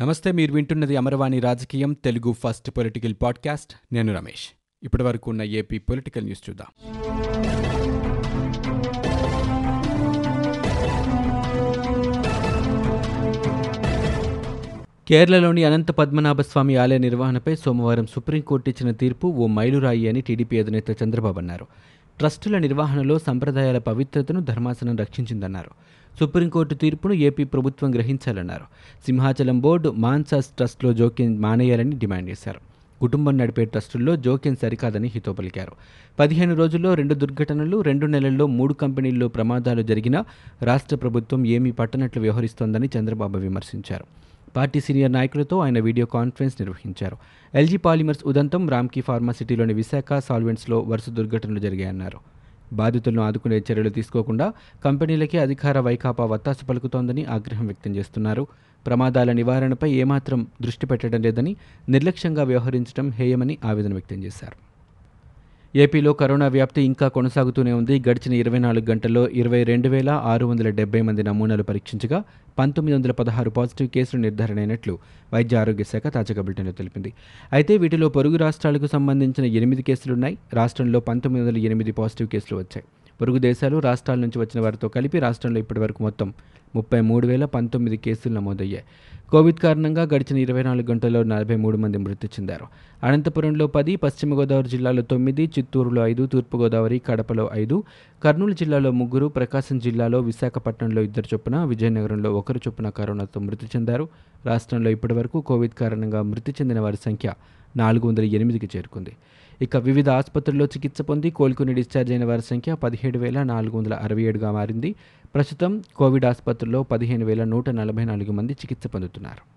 నమస్తే మీరు వింటున్నది అమరవాణి రాజకీయం తెలుగు ఫస్ట్ పొలిటికల్ పాడ్కాస్ట్. నేను రమేష్. ఇప్పటి వరకు ఉన్న ఏపీ పొలిటికల్ న్యూస్ చూద్దాం. కేరళలోని అనంత పద్మనాభస్వామి ఆలయ నిర్వహణపై సోమవారం సుప్రీంకోర్టు ఇచ్చిన తీర్పు ఓ మైలురాయి అని టీడీపీ అధినేత చంద్రబాబు అన్నారు. ట్రస్టుల నిర్వహణలో సంప్రదాయాల పవిత్రతను ధర్మాసనం రక్షించిందన్నారు. సుప్రీంకోర్టు తీర్పును ఏపీ ప్రభుత్వం గ్రహించాలన్నారు. సింహాచలం బోర్డు మాన్సాస్ ట్రస్ట్లో జోక్యం మానేయాలని డిమాండ్ చేశారు. కుటుంబం నడిపే ట్రస్టుల్లో జోక్యం సరికాదని హితో పలికారు పదిహేను రోజుల్లో రెండు దుర్ఘటనలు రెండు నెలల్లో మూడు కంపెనీల్లో ప్రమాదాలు జరిగినా రాష్ట్ర ప్రభుత్వం ఏమీ పట్టనట్లు వ్యవహరిస్తోందని చంద్రబాబు విమర్శించారు. పార్టీ సీనియర్ నాయకులతో ఆయన వీడియో కాన్ఫరెన్స్ నిర్వహించారు. ఎల్జీ పాలిమర్స్ ఉదంతం రామ్కీ ఫార్మాసిటీలోని విశాఖ సాల్వెంట్స్లో వరుస దుర్ఘటనలు జరిగాయన్నారు. బాధితులను ఆదుకునే చర్యలు తీసుకోకుండా కంపెనీలకే అధికార వైకాపా వత్తాసు పలుకుతోందని ఆగ్రహం వ్యక్తం చేస్తున్నారు. ప్రమాదాల నివారణపై ఏమాత్రం దృష్టి పెట్టడం లేదని నిర్లక్ష్యంగా వ్యవహరించడం హేయమని ఆవేదన వ్యక్తం చేశారు. ఏపీలో కరోనా వ్యాప్తి ఇంకా కొనసాగుతూనే ఉంది. గడిచిన ఇరవై నాలుగు గంటల్లో ఇరవై రెండు వేల ఆరు వందల డెబ్బై మంది నమూనాలు పరీక్షించగా పంతొమ్మిది వందల పదహారు పాజిటివ్ కేసులు నిర్ధారణ అయినట్లు వైద్య ఆరోగ్య శాఖ తాజాగా బులెటిన్లో తెలిపింది. అయితే వీటిలో పొరుగు రాష్ట్రాలకు సంబంధించిన ఎనిమిది కేసులున్నాయి. రాష్ట్రంలో పంతొమ్మిది వందల ఎనిమిది పాజిటివ్ కేసులు వచ్చాయి. పొరుగు దేశాలు రాష్ట్రాల నుంచి వచ్చిన వారితో కలిపి రాష్ట్రంలో ఇప్పటివరకు మొత్తం ముప్పై మూడు వేల పంతొమ్మిది కేసులు నమోదయ్యాయి. కోవిడ్ కారణంగా గడిచిన ఇరవై నాలుగు గంటల్లో నలభై మూడు మంది మృతి చెందారు. అనంతపురంలో పది పశ్చిమ గోదావరి జిల్లాలో తొమ్మిది చిత్తూరులో ఐదు తూర్పుగోదావరి కడపలో ఐదు కర్నూలు జిల్లాలో ముగ్గురు ప్రకాశం జిల్లాలో విశాఖపట్నంలో ఇద్దరు చొప్పున విజయనగరంలో ఒకరు చొప్పున కరోనాతో మృతి చెందారు. రాష్ట్రంలో ఇప్పటివరకు కోవిడ్ కారణంగా మృతి చెందిన వారి సంఖ్య నాలుగు వందల ఎనిమిదికి చేరుకుంది. ఇక వివిధ ఆసుపత్రుల్లో చికిత్స పొంది కోలుకుని డిశ్చార్జ్ అయిన వారి సంఖ్య పదిహేడు వేల నాలుగు వందల అరవై ఏడుగా మారింది. ప్రస్తుతం కోవిడ్ ఆసుపత్రుల్లో పదిహేను వేల నూట నలభై నాలుగు మంది చికిత్స పొందుతున్నారు.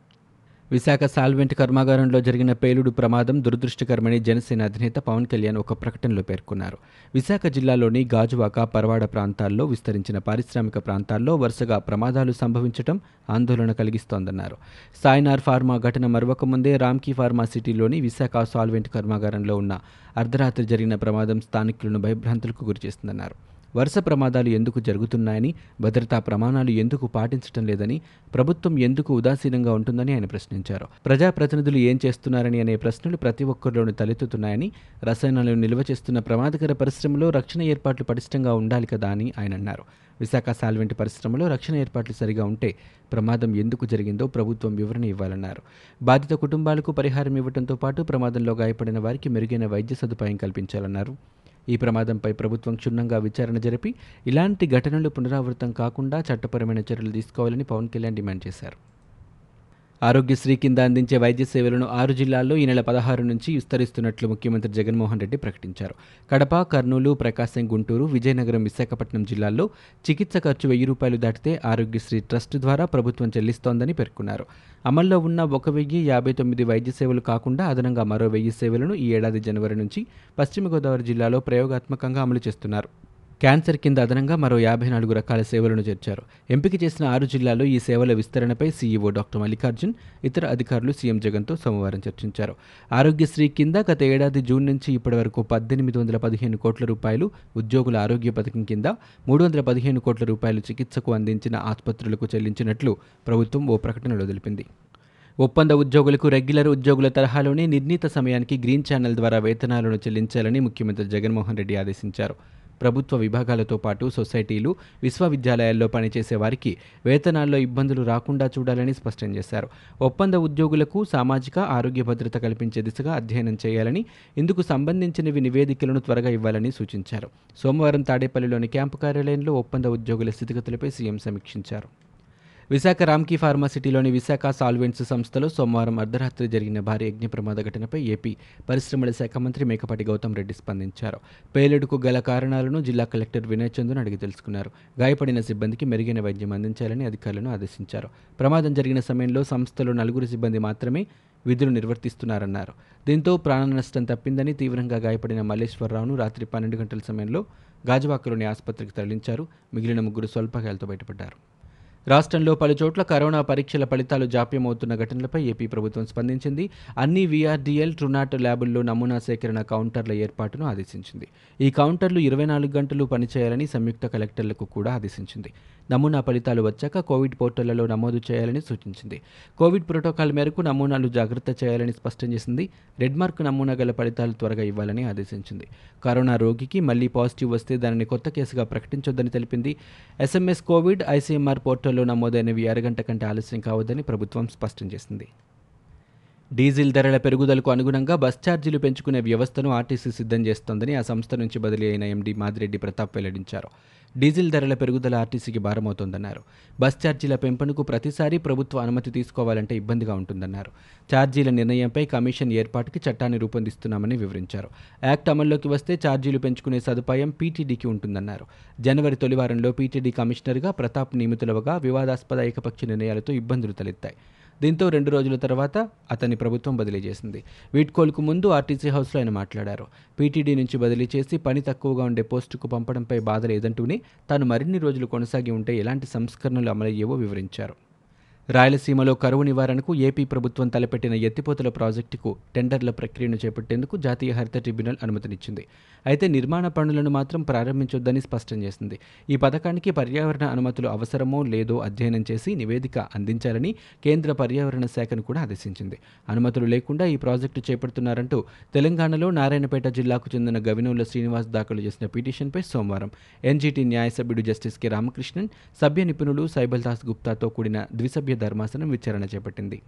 విశాఖ సాల్వెంట్ కర్మాగారంలో జరిగిన పేలుడు ప్రమాదం దురదృష్టకరమని జనసేన అధినేత పవన్ కళ్యాణ్ ఒక ప్రకటనలో పేర్కొన్నారు. విశాఖ జిల్లాలోని గాజువాక పరవాడ ప్రాంతాల్లో విస్తరించిన పారిశ్రామిక ప్రాంతాల్లో వరుసగా ప్రమాదాలు సంభవించడం ఆందోళన కలిగిస్తోందన్నారు. సాయినార్ ఫార్మా ఘటన మరొక ముందే రామ్కీ ఫార్మా సిటీలోని విశాఖ సాల్వెంట్ కర్మాగారంలో ఉన్న అర్ధరాత్రి జరిగిన ప్రమాదం స్థానికులను భయభ్రాంతులకు గురిచేస్తుందన్నారు. వరుస ప్రమాదాలు ఎందుకు జరుగుతున్నాయని భద్రతా ప్రమాణాలు ఎందుకు పాటించడం లేదని ప్రభుత్వం ఎందుకు ఉదాసీనంగా ఉంటుందని ఆయన ప్రశ్నించారు. ప్రజాప్రతినిధులు ఏం చేస్తున్నారని అనే ప్రశ్నలు ప్రతి ఒక్కరిలోనూ తలెత్తుతున్నాయని రసాయనాలను నిల్వ చేస్తున్న ప్రమాదకర పరిశ్రమలో రక్షణ ఏర్పాట్లు పటిష్టంగా ఉండాలి కదా అని ఆయన అన్నారు. విశాఖ సాల్వెంట్ పరిశ్రమలో రక్షణ ఏర్పాట్లు సరిగా ఉంటే ప్రమాదం ఎందుకు జరిగిందో ప్రభుత్వం వివరణ ఇవ్వాలన్నారు. బాధిత కుటుంబాలకు పరిహారం ఇవ్వడంతో పాటు ప్రమాదంలో గాయపడిన వారికి మెరుగైన వైద్య సదుపాయం కల్పించాలన్నారు. ఈ ప్రమాదంపై ప్రభుత్వం క్షుణ్ణంగా విచారణ జరిపి ఇలాంటి ఘటనలు పునరావృతం కాకుండా చట్టపరమైన చర్యలు తీసుకోవాలని పవన్ కళ్యాణ్ డిమాండ్ చేశారు. ఆరోగ్యశ్రీ కింద అందించే వైద్య సేవలను ఆరు జిల్లాల్లో ఈ నెల పదహారు నుంచి విస్తరిస్తున్నట్లు ముఖ్యమంత్రి జగన్మోహన్ రెడ్డి ప్రకటించారు. కడప కర్నూలు ప్రకాశం గుంటూరు విజయనగరం విశాఖపట్నం జిల్లాల్లో చికిత్స ఖర్చు వెయ్యి రూపాయలు దాటితే ఆరోగ్యశ్రీ ట్రస్ట్ ద్వారా ప్రభుత్వం చెల్లిస్తోందని పేర్కొన్నారు. అమల్లో ఉన్న ఒక వెయ్యి యాభై తొమ్మిది వైద్య సేవలు కాకుండా అదనంగా మరో వెయ్యి సేవలను ఈ ఏడాది జనవరి నుంచి పశ్చిమ గోదావరి జిల్లాలో ప్రయోగాత్మకంగా అమలు చేస్తున్నారు. క్యాన్సర్ కింద అదనంగా మరో యాభై నాలుగు రకాల సేవలను చేర్చారు. ఎంపిక చేసిన ఆరు జిల్లాల్లో ఈ సేవల విస్తరణపై సీఈఓ డాక్టర్ మల్లికార్జున్ ఇతర అధికారులు సీఎం జగన్తో సోమవారం చర్చించారు. ఆరోగ్యశ్రీ కింద గత ఏడాది జూన్ నుంచి ఇప్పటి వరకు పద్దెనిమిది వందల పదిహేను కోట్ల రూపాయలు ఉద్యోగుల ఆరోగ్య పథకం కింద మూడు వందల పదిహేను కోట్ల రూపాయలు చికిత్సకు అందించిన ఆసుపత్రులకు చెల్లించినట్లు ప్రభుత్వం ఓ ప్రకటనలో తెలిపింది. ఒప్పంద ఉద్యోగులకు రెగ్యులర్ ఉద్యోగుల తరహాలోనే నిర్ణీత సమయానికి గ్రీన్ ఛానల్ ద్వారా వేతనాలను చెల్లించాలని ముఖ్యమంత్రి జగన్మోహన్ రెడ్డి ఆదేశించారు. ప్రభుత్వ విభాగాలతో పాటు సొసైటీలు విశ్వవిద్యాలయాల్లో పనిచేసే వారికి వేతనాల్లో ఇబ్బందులు రాకుండా చూడాలని స్పష్టం చేశారు. ఒప్పంద ఉద్యోగులకు సామాజిక ఆరోగ్య భద్రత కల్పించే దిశగా అధ్యయనం చేయాలని ఇందుకు సంబంధించినవి నివేదికలను త్వరగా ఇవ్వాలని సూచించారు. సోమవారం తాడేపల్లిలోని క్యాంపు కార్యాలయంలో ఒప్పంద ఉద్యోగుల స్థితిగతులపై సీఎం సమీక్షించారు. విశాఖ రామ్కీ ఫార్మాసిటీలోని విశాఖ సాల్వెంట్స్ సంస్థలో సోమవారం అర్ధరాత్రి జరిగిన భారీ అగ్ని ప్రమాద ఘటనపై ఏపీ పరిశ్రమల శాఖ మంత్రి మేకపాటి గౌతమ్ రెడ్డి స్పందించారు. పేలుడుకు గల కారణాలను జిల్లా కలెక్టర్ వినయ్ చందును అడిగి తెలుసుకున్నారు. గాయపడిన సిబ్బందికి మెరుగైన వైద్యం అందించాలని అధికారులను ఆదేశించారు. ప్రమాదం జరిగిన సమయంలో సంస్థలో నలుగురు సిబ్బంది మాత్రమే విధులు నిర్వర్తిస్తున్నారన్నారు. దీంతో ప్రాణ నష్టం తప్పిందని తీవ్రంగా గాయపడిన మల్లేశ్వరరావును రాత్రి పన్నెండు గంటల సమయంలో గాజువాకలోని ఆసుపత్రికి తరలించారు. మిగిలిన ముగ్గురు స్వల్పగాయాలతో బయటపడ్డారు. రాష్ట్రంలో పలుచోట్ల కరోనా పరీక్షల ఫలితాలు జాప్యమవుతున్న ఘటనలపై ఏపీ ప్రభుత్వం స్పందించింది. అన్ని వీఆర్డీఎల్ ట్రునాట్ ల్యాబుల్లో నమూనా సేకరణ కౌంటర్ల ఏర్పాటును ఆదేశించింది. ఈ కౌంటర్లు ఇరవై నాలుగు గంటలు పనిచేయాలని సంయుక్త కలెక్టర్లకు కూడా ఆదేశించింది. నమూనా ఫలితాలు వచ్చాక కోవిడ్ పోర్టళ్ళలో నమోదు చేయాలని సూచించింది. కోవిడ్ ప్రోటోకాల్ మేరకు నమూనాలు జాగ్రత్త చేయాలని స్పష్టం చేసింది. రెడ్ మార్క్ నమూనా గల ఫలితాలు త్వరగా ఇవ్వాలని ఆదేశించింది. కరోనా రోగికి మళ్ళీ పాజిటివ్ వస్తే దానిని కొత్త కేసుగా ప్రకటించొద్దని తెలిపింది. ఎస్ఎంఎస్ కోవిడ్ ఐసీఎంఆర్ పోర్టల్లో నమోదైనవి అరగంట కంటే ఆలస్యం కావద్దని ప్రభుత్వం స్పష్టం చేసింది. డీజిల్ ధరల పెరుగుదలకు అనుగుణంగా బస్ ఛార్జీలు పెంచుకునే వ్యవస్థను ఆర్టీసీ సిద్ధం చేస్తోందని ఆ సంస్థ నుంచి బదిలీ అయిన ఎండీ మాదిరెడ్డి ప్రతాప్ వెల్లడించారు. డీజిల్ ధరల పెరుగుదల ఆర్టీసీకి భారమవుతోందన్నారు. బస్ ఛార్జీల పెంపునకు ప్రతిసారి ప్రభుత్వ అనుమతి తీసుకోవాలంటే ఇబ్బందిగా ఉంటుందన్నారు. ఛార్జీల నిర్ణయంపై కమిషన్ ఏర్పాటుకి చట్టాన్ని రూపొందిస్తున్నామని వివరించారు. యాక్ట్ అమల్లోకి వస్తే ఛార్జీలు పెంచుకునే సదుపాయం పీటీడీకి ఉంటుందన్నారు. జనవరి తొలివారంలో పీటీడీ కమిషనర్గా ప్రతాప్ నియమితులవగా వివాదాస్పద ఏకపక్ష నిర్ణయాలతో ఇబ్బందులు తలెత్తాయి. దీంతో రెండు రోజుల తర్వాత అతన్ని ప్రభుత్వం బదిలీ చేసింది. వీడ్కోల్కు ముందు ఆర్టీసీ హౌస్లో ఆయన మాట్లాడారు. పీటీడీ నుంచి బదిలీ చేసి పని తక్కువగా ఉండే పోస్టుకు పంపడంపై బాధ లేదంటూనే తాను మరిన్ని రోజులు కొనసాగి ఉంటే ఎలాంటి సంస్కరణలు అమలయ్యేవో వివరించారు. రాయలసీమలో కరువు నివారణకు ఏపీ ప్రభుత్వం తలపెట్టిన ఎత్తిపోతల ప్రాజెక్టుకు టెండర్ల ప్రక్రియను చేపట్టేందుకు జాతీయ హరిత ట్రిబ్యునల్ అనుమతినిచ్చింది. అయితే నిర్మాణ పనులను మాత్రం ప్రారంభించొద్దని స్పష్టం చేసింది. ఈ పథకానికి పర్యావరణ అనుమతులు అవసరమో లేదో అధ్యయనం చేసి నివేదిక అందించాలని కేంద్ర పర్యావరణ శాఖను కూడా ఆదేశించింది. అనుమతులు లేకుండా ఈ ప్రాజెక్టు చేపడుతున్నారంటూ తెలంగాణలో నారాయణపేట జిల్లాకు చెందిన గవినూల శ్రీనివాస్ దాఖలు చేసిన పిటిషన్పై సోమవారం ఎన్జీటీ న్యాయ సభ్యుడు జస్టిస్ కె రామకృష్ణన్ సభ్య నిపుణులు సైబల్ దాస్ గుప్తాతో కూడిన ద్విసభ్య ధర్మాసనం విచారణ చేపట్టింది.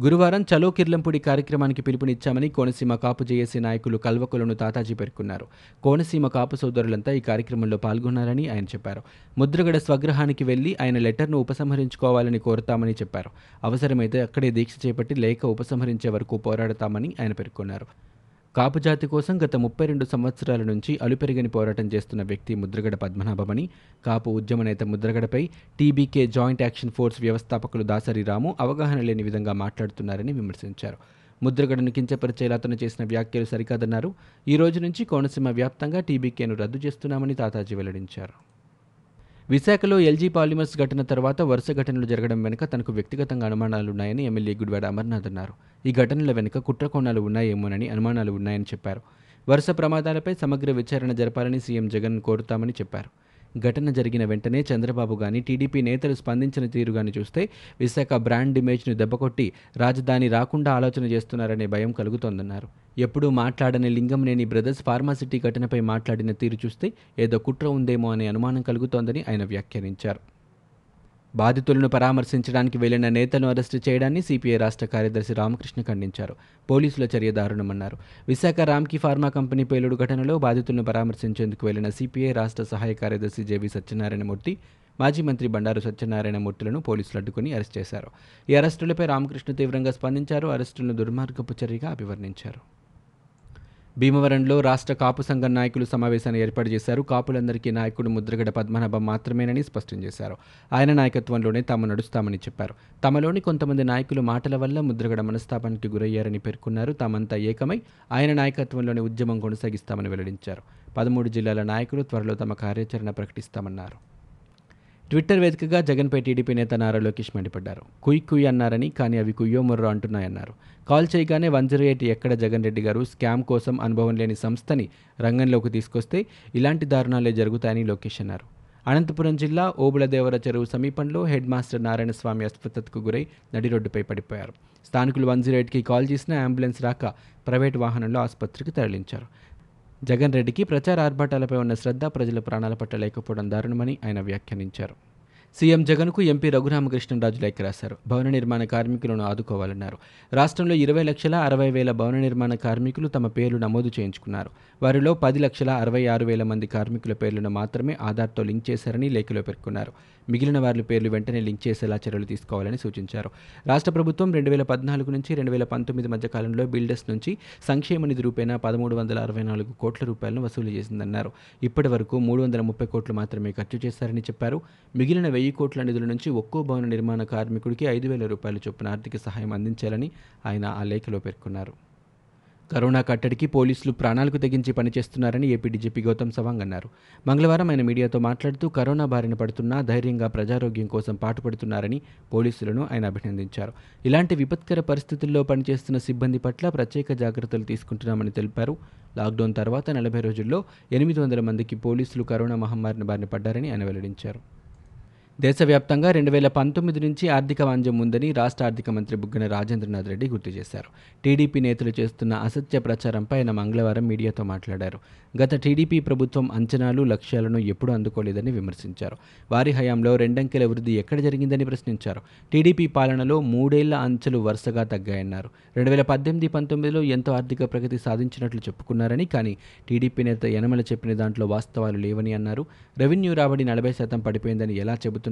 గురువారం చలో కిర్లంపూడి కార్యక్రమానికి పిలుపునిచ్చామని కోనసీమ కాపు జేఏసీ నాయకులు కల్వకులను తాతాజీ పేర్కొన్నారు. కోనసీమ కాపు సోదరులంతా ఈ కార్యక్రమంలో పాల్గొన్నారని ఆయన చెప్పారు. ముద్రగడ స్వగ్రహానికి వెళ్ళి ఆయన లెటర్ను ఉపసంహరించుకోవాలని కోరుతామని చెప్పారు. అవసరమైతే అక్కడే దీక్ష చేపట్టి లేఖ ఉపసంహరించే వరకు పోరాడతామని ఆయన పేర్కొన్నారు. కాపు జాతి కోసం గత ముప్పై రెండు సంవత్సరాల నుంచి అలుపెరిగని పోరాటం చేస్తున్న వ్యక్తి ముద్రగడ పద్మనాభమని కాపు ఉద్యమ నేత ముద్రగడపై టీబీకే జాయింట్ యాక్షన్ ఫోర్స్ వ్యవస్థాపకులు దాసరి రాము అవగాహన లేని విధంగా మాట్లాడుతున్నారని విమర్శించారు. ముద్రగడను కించపరిచేలా అతను చేసిన వ్యాఖ్యలు సరికాదన్నారు. ఈ రోజు నుంచి కోనసీమ వ్యాప్తంగా టీబీకేను రద్దు చేస్తున్నామని తాతాజీ వెల్లడించారు. విశాఖలో ఎల్జీ పాలిమర్స్ ఘటన తర్వాత వరుస ఘటనలు జరగడం వెనుక తనకు వ్యక్తిగతంగా అనుమానాలున్నాయని ఎమ్మెల్యే గుడివాడ అమర్నాథ్ అన్నారు. ఈ ఘటనల వెనుక కుట్రకోణాలు ఉన్నాయేమోనని అనుమానాలు ఉన్నాయని చెప్పారు. వరుస ప్రమాదాలపై సమగ్ర విచారణ జరపాలని సీఎం జగన్ కోరుతామని చెప్పారు. ఘటన జరిగిన వెంటనే చంద్రబాబు గాని టీడీపీ నేతలు స్పందించిన తీరు గాని చూస్తే విశాఖ బ్రాండ్ ఇమేజ్ను దెబ్బకొట్టి రాజధాని రాకుండా ఆలోచన చేస్తున్నారనే భయం కలుగుతోందన్నారు. ఎప్పుడూ మాట్లాడని లింగంనేని బ్రదర్స్ ఫార్మాసిటీ ఘటనపై మాట్లాడిన తీరు చూస్తే ఏదో కుట్ర ఉందేమో అనే అనుమానం కలుగుతోందని ఆయన వ్యాఖ్యానించారు. బాధితులను పరామర్శించడానికి వెళ్ళిన నేతను అరెస్టు చేయడాన్ని సిపిఐ రాష్ట్ర కార్యదర్శి రామకృష్ణ ఖండించారు. పోలీసుల చర్య దారుణమన్నారు. విశాఖ రామ్కి ఫార్మా కంపెనీ పేలుడు ఘటనలో బాధితులను పరామర్శించేందుకు వెళ్ళిన సిపిఐ రాష్ట్ర సహాయ కార్యదర్శి జేవి సత్యనారాయణమూర్తి మాజీ మంత్రి బండారు సత్యనారాయణమూర్తులను పోలీసులు అడ్డుకుని అరెస్ట్ చేశారు. ఈ అరెస్టులపై రామకృష్ణ తీవ్రంగా స్పందించారు. అరెస్టులను దుర్మార్గపు చర్యగా అభివర్ణించారు. భీమవరంలో రాష్ట్ర కాపు సంఘం నాయకులు సమావేశాన్ని ఏర్పాటు చేశారు. కాపులందరికీ నాయకుడు ముద్రగడ పద్మనాభం మాత్రమేనని స్పష్టం చేశారు. ఆయన నాయకత్వంలోనే తాము నడుస్తామని చెప్పారు. తమలోని కొంతమంది నాయకులు మాటల వల్ల ముద్రగడ మనస్తాపానికి గురయ్యారని పేర్కొన్నారు. తామంతా ఏకమై ఆయన నాయకత్వంలోనే ఉద్యమం కొనసాగిస్తామని వెల్లడించారు. పదమూడు జిల్లాల నాయకులు త్వరలో తమ కార్యాచరణ ప్రకటిస్తామన్నారు. ట్విట్టర్ వేదికగా జగన్పై టీడీపీ నేత నారా లోకేష్ మండిపడ్డారు. కుయ్ కుయ్ అన్నారని కానీ అవి కుయ్యో ముర్రో అంటున్నాయన్నారు. కాల్ చేయగానే వన్ జీరో ఎయిట్ ఎక్కడ జగన్ రెడ్డి గారు స్కామ్ కోసం అనుభవం లేని సంస్థని రంగంలోకి తీసుకొస్తే ఇలాంటి దారుణాలే జరుగుతాయని లోకేష్ అన్నారు. అనంతపురం జిల్లా ఓబులదేవర చెరువు సమీపంలో హెడ్ మాస్టర్ నారాయణస్వామి అస్వస్థతకు గురై నడి రోడ్డుపై పడిపోయారు. స్థానికులు వన్ జీరో ఎయిట్కి కాల్ చేసినా అంబులెన్స్ రాక ప్రైవేట్ వాహనంలో ఆసుపత్రికి తరలించారు. జగన్ రెడ్డికి ప్రచార ఆర్భాటాలపై ఉన్న శ్రద్ధ ప్రజల ప్రాణాల పట్ల లేకపోవడం దారుణమని ఆయన వ్యాఖ్యానించారు. సీఎం జగన్కు ఎంపీ రఘురామకృష్ణరాజు లేఖ రాశారు భవన నిర్మాణ కార్మికులను ఆదుకోవాలన్నారు. రాష్ట్రంలో ఇరవై లక్షల అరవై వేల భవన నిర్మాణ కార్మికులు తమ పేర్లు నమోదు చేయించుకున్నారు. వారిలో పది లక్షల అరవై ఆరు వేల మంది కార్మికుల పేర్లను మాత్రమే ఆధార్తో లింక్ చేశారని లేఖలో పేర్కొన్నారు. మిగిలిన వారి పేర్లు వెంటనే లింక్ చేసేలా చర్యలు తీసుకోవాలని సూచించారు. రాష్ట్ర ప్రభుత్వం రెండు వేల పద్నాలుగు నుంచి రెండు వేల పంతొమ్మిది మధ్య కాలంలో బిల్డర్స్ నుంచి సంక్షేమ నిధి రూపేణా పదమూడు వందల అరవై నాలుగు కోట్ల రూపాయలను వసూలు చేసిందన్నారు. ఇప్పటి వరకు మూడు వందల ముప్పై కోట్లు మాత్రమే ఖర్చు చేశారని చెప్పారు. మిగిలిన వెయ్యి కోట్ల నిధుల నుంచి ఒక్కో భవన నిర్మాణ కార్మికుడికి ఐదు వేల రూపాయల చొప్పున ఆర్థిక సహాయం అందించాలని ఆయన ఆ లేఖలో పేర్కొన్నారు. కరోనా కట్టడికి పోలీసులు ప్రాణాలకు తెగించి పనిచేస్తున్నారని ఏపీ డీజీపీ గౌతమ్ సవాంగ్ అన్నారు. మంగళవారం ఆయన మీడియాతో మాట్లాడుతూ కరోనా బారిన పడుతున్నా ధైర్యంగా ప్రజారోగ్యం కోసం పాటుపడుతున్నారని పోలీసులను ఆయన అభినందించారు. ఇలాంటి విపత్కర పరిస్థితుల్లో పనిచేస్తున్న సిబ్బంది పట్ల ప్రత్యేక జాగ్రత్తలు తీసుకుంటున్నామని తెలిపారు. లాక్డౌన్ తర్వాత నలభై రోజుల్లో ఎనిమిది వందల మందికి పోలీసులు కరోనా మహమ్మారిని బారిన పడ్డారని ఆయన వెల్లడించారు. దేశవ్యాప్తంగా రెండు వేల పంతొమ్మిది నుంచి ఆర్థిక వాంజ్యం ఉందని రాష్ట్ర ఆర్థిక మంత్రి బుగ్గన రాజేంద్రనాథ్ రెడ్డి గుర్తు చేశారు. టీడీపీ నేతలు చేస్తున్న అసత్య ప్రచారంపై ఆయన మంగళవారం మీడియాతో మాట్లాడారు. గత టీడీపీ ప్రభుత్వం అంచనాలు లక్ష్యాలను ఎప్పుడూ అందుకోలేదని విమర్శించారు. వారి హయాంలో రెండంకెల వృద్ధి ఎక్కడ జరిగిందని ప్రశ్నించారు. టీడీపీ పాలనలో మూడేళ్ళ అంచెలు వరుసగా తగ్గాయన్నారు. రెండు వేల పద్దెనిమిది పంతొమ్మిదిలో ఎంతో ఆర్థిక ప్రగతి సాధించినట్లు చెప్పుకున్నారని కానీ టీడీపీ నేత యనమల చెప్పిన దాంట్లో వాస్తవాలు లేవని అన్నారు. రెవెన్యూ రాబడి నలభై శాతం పడిపోయిందని ఎలా చెబుతున్నారు?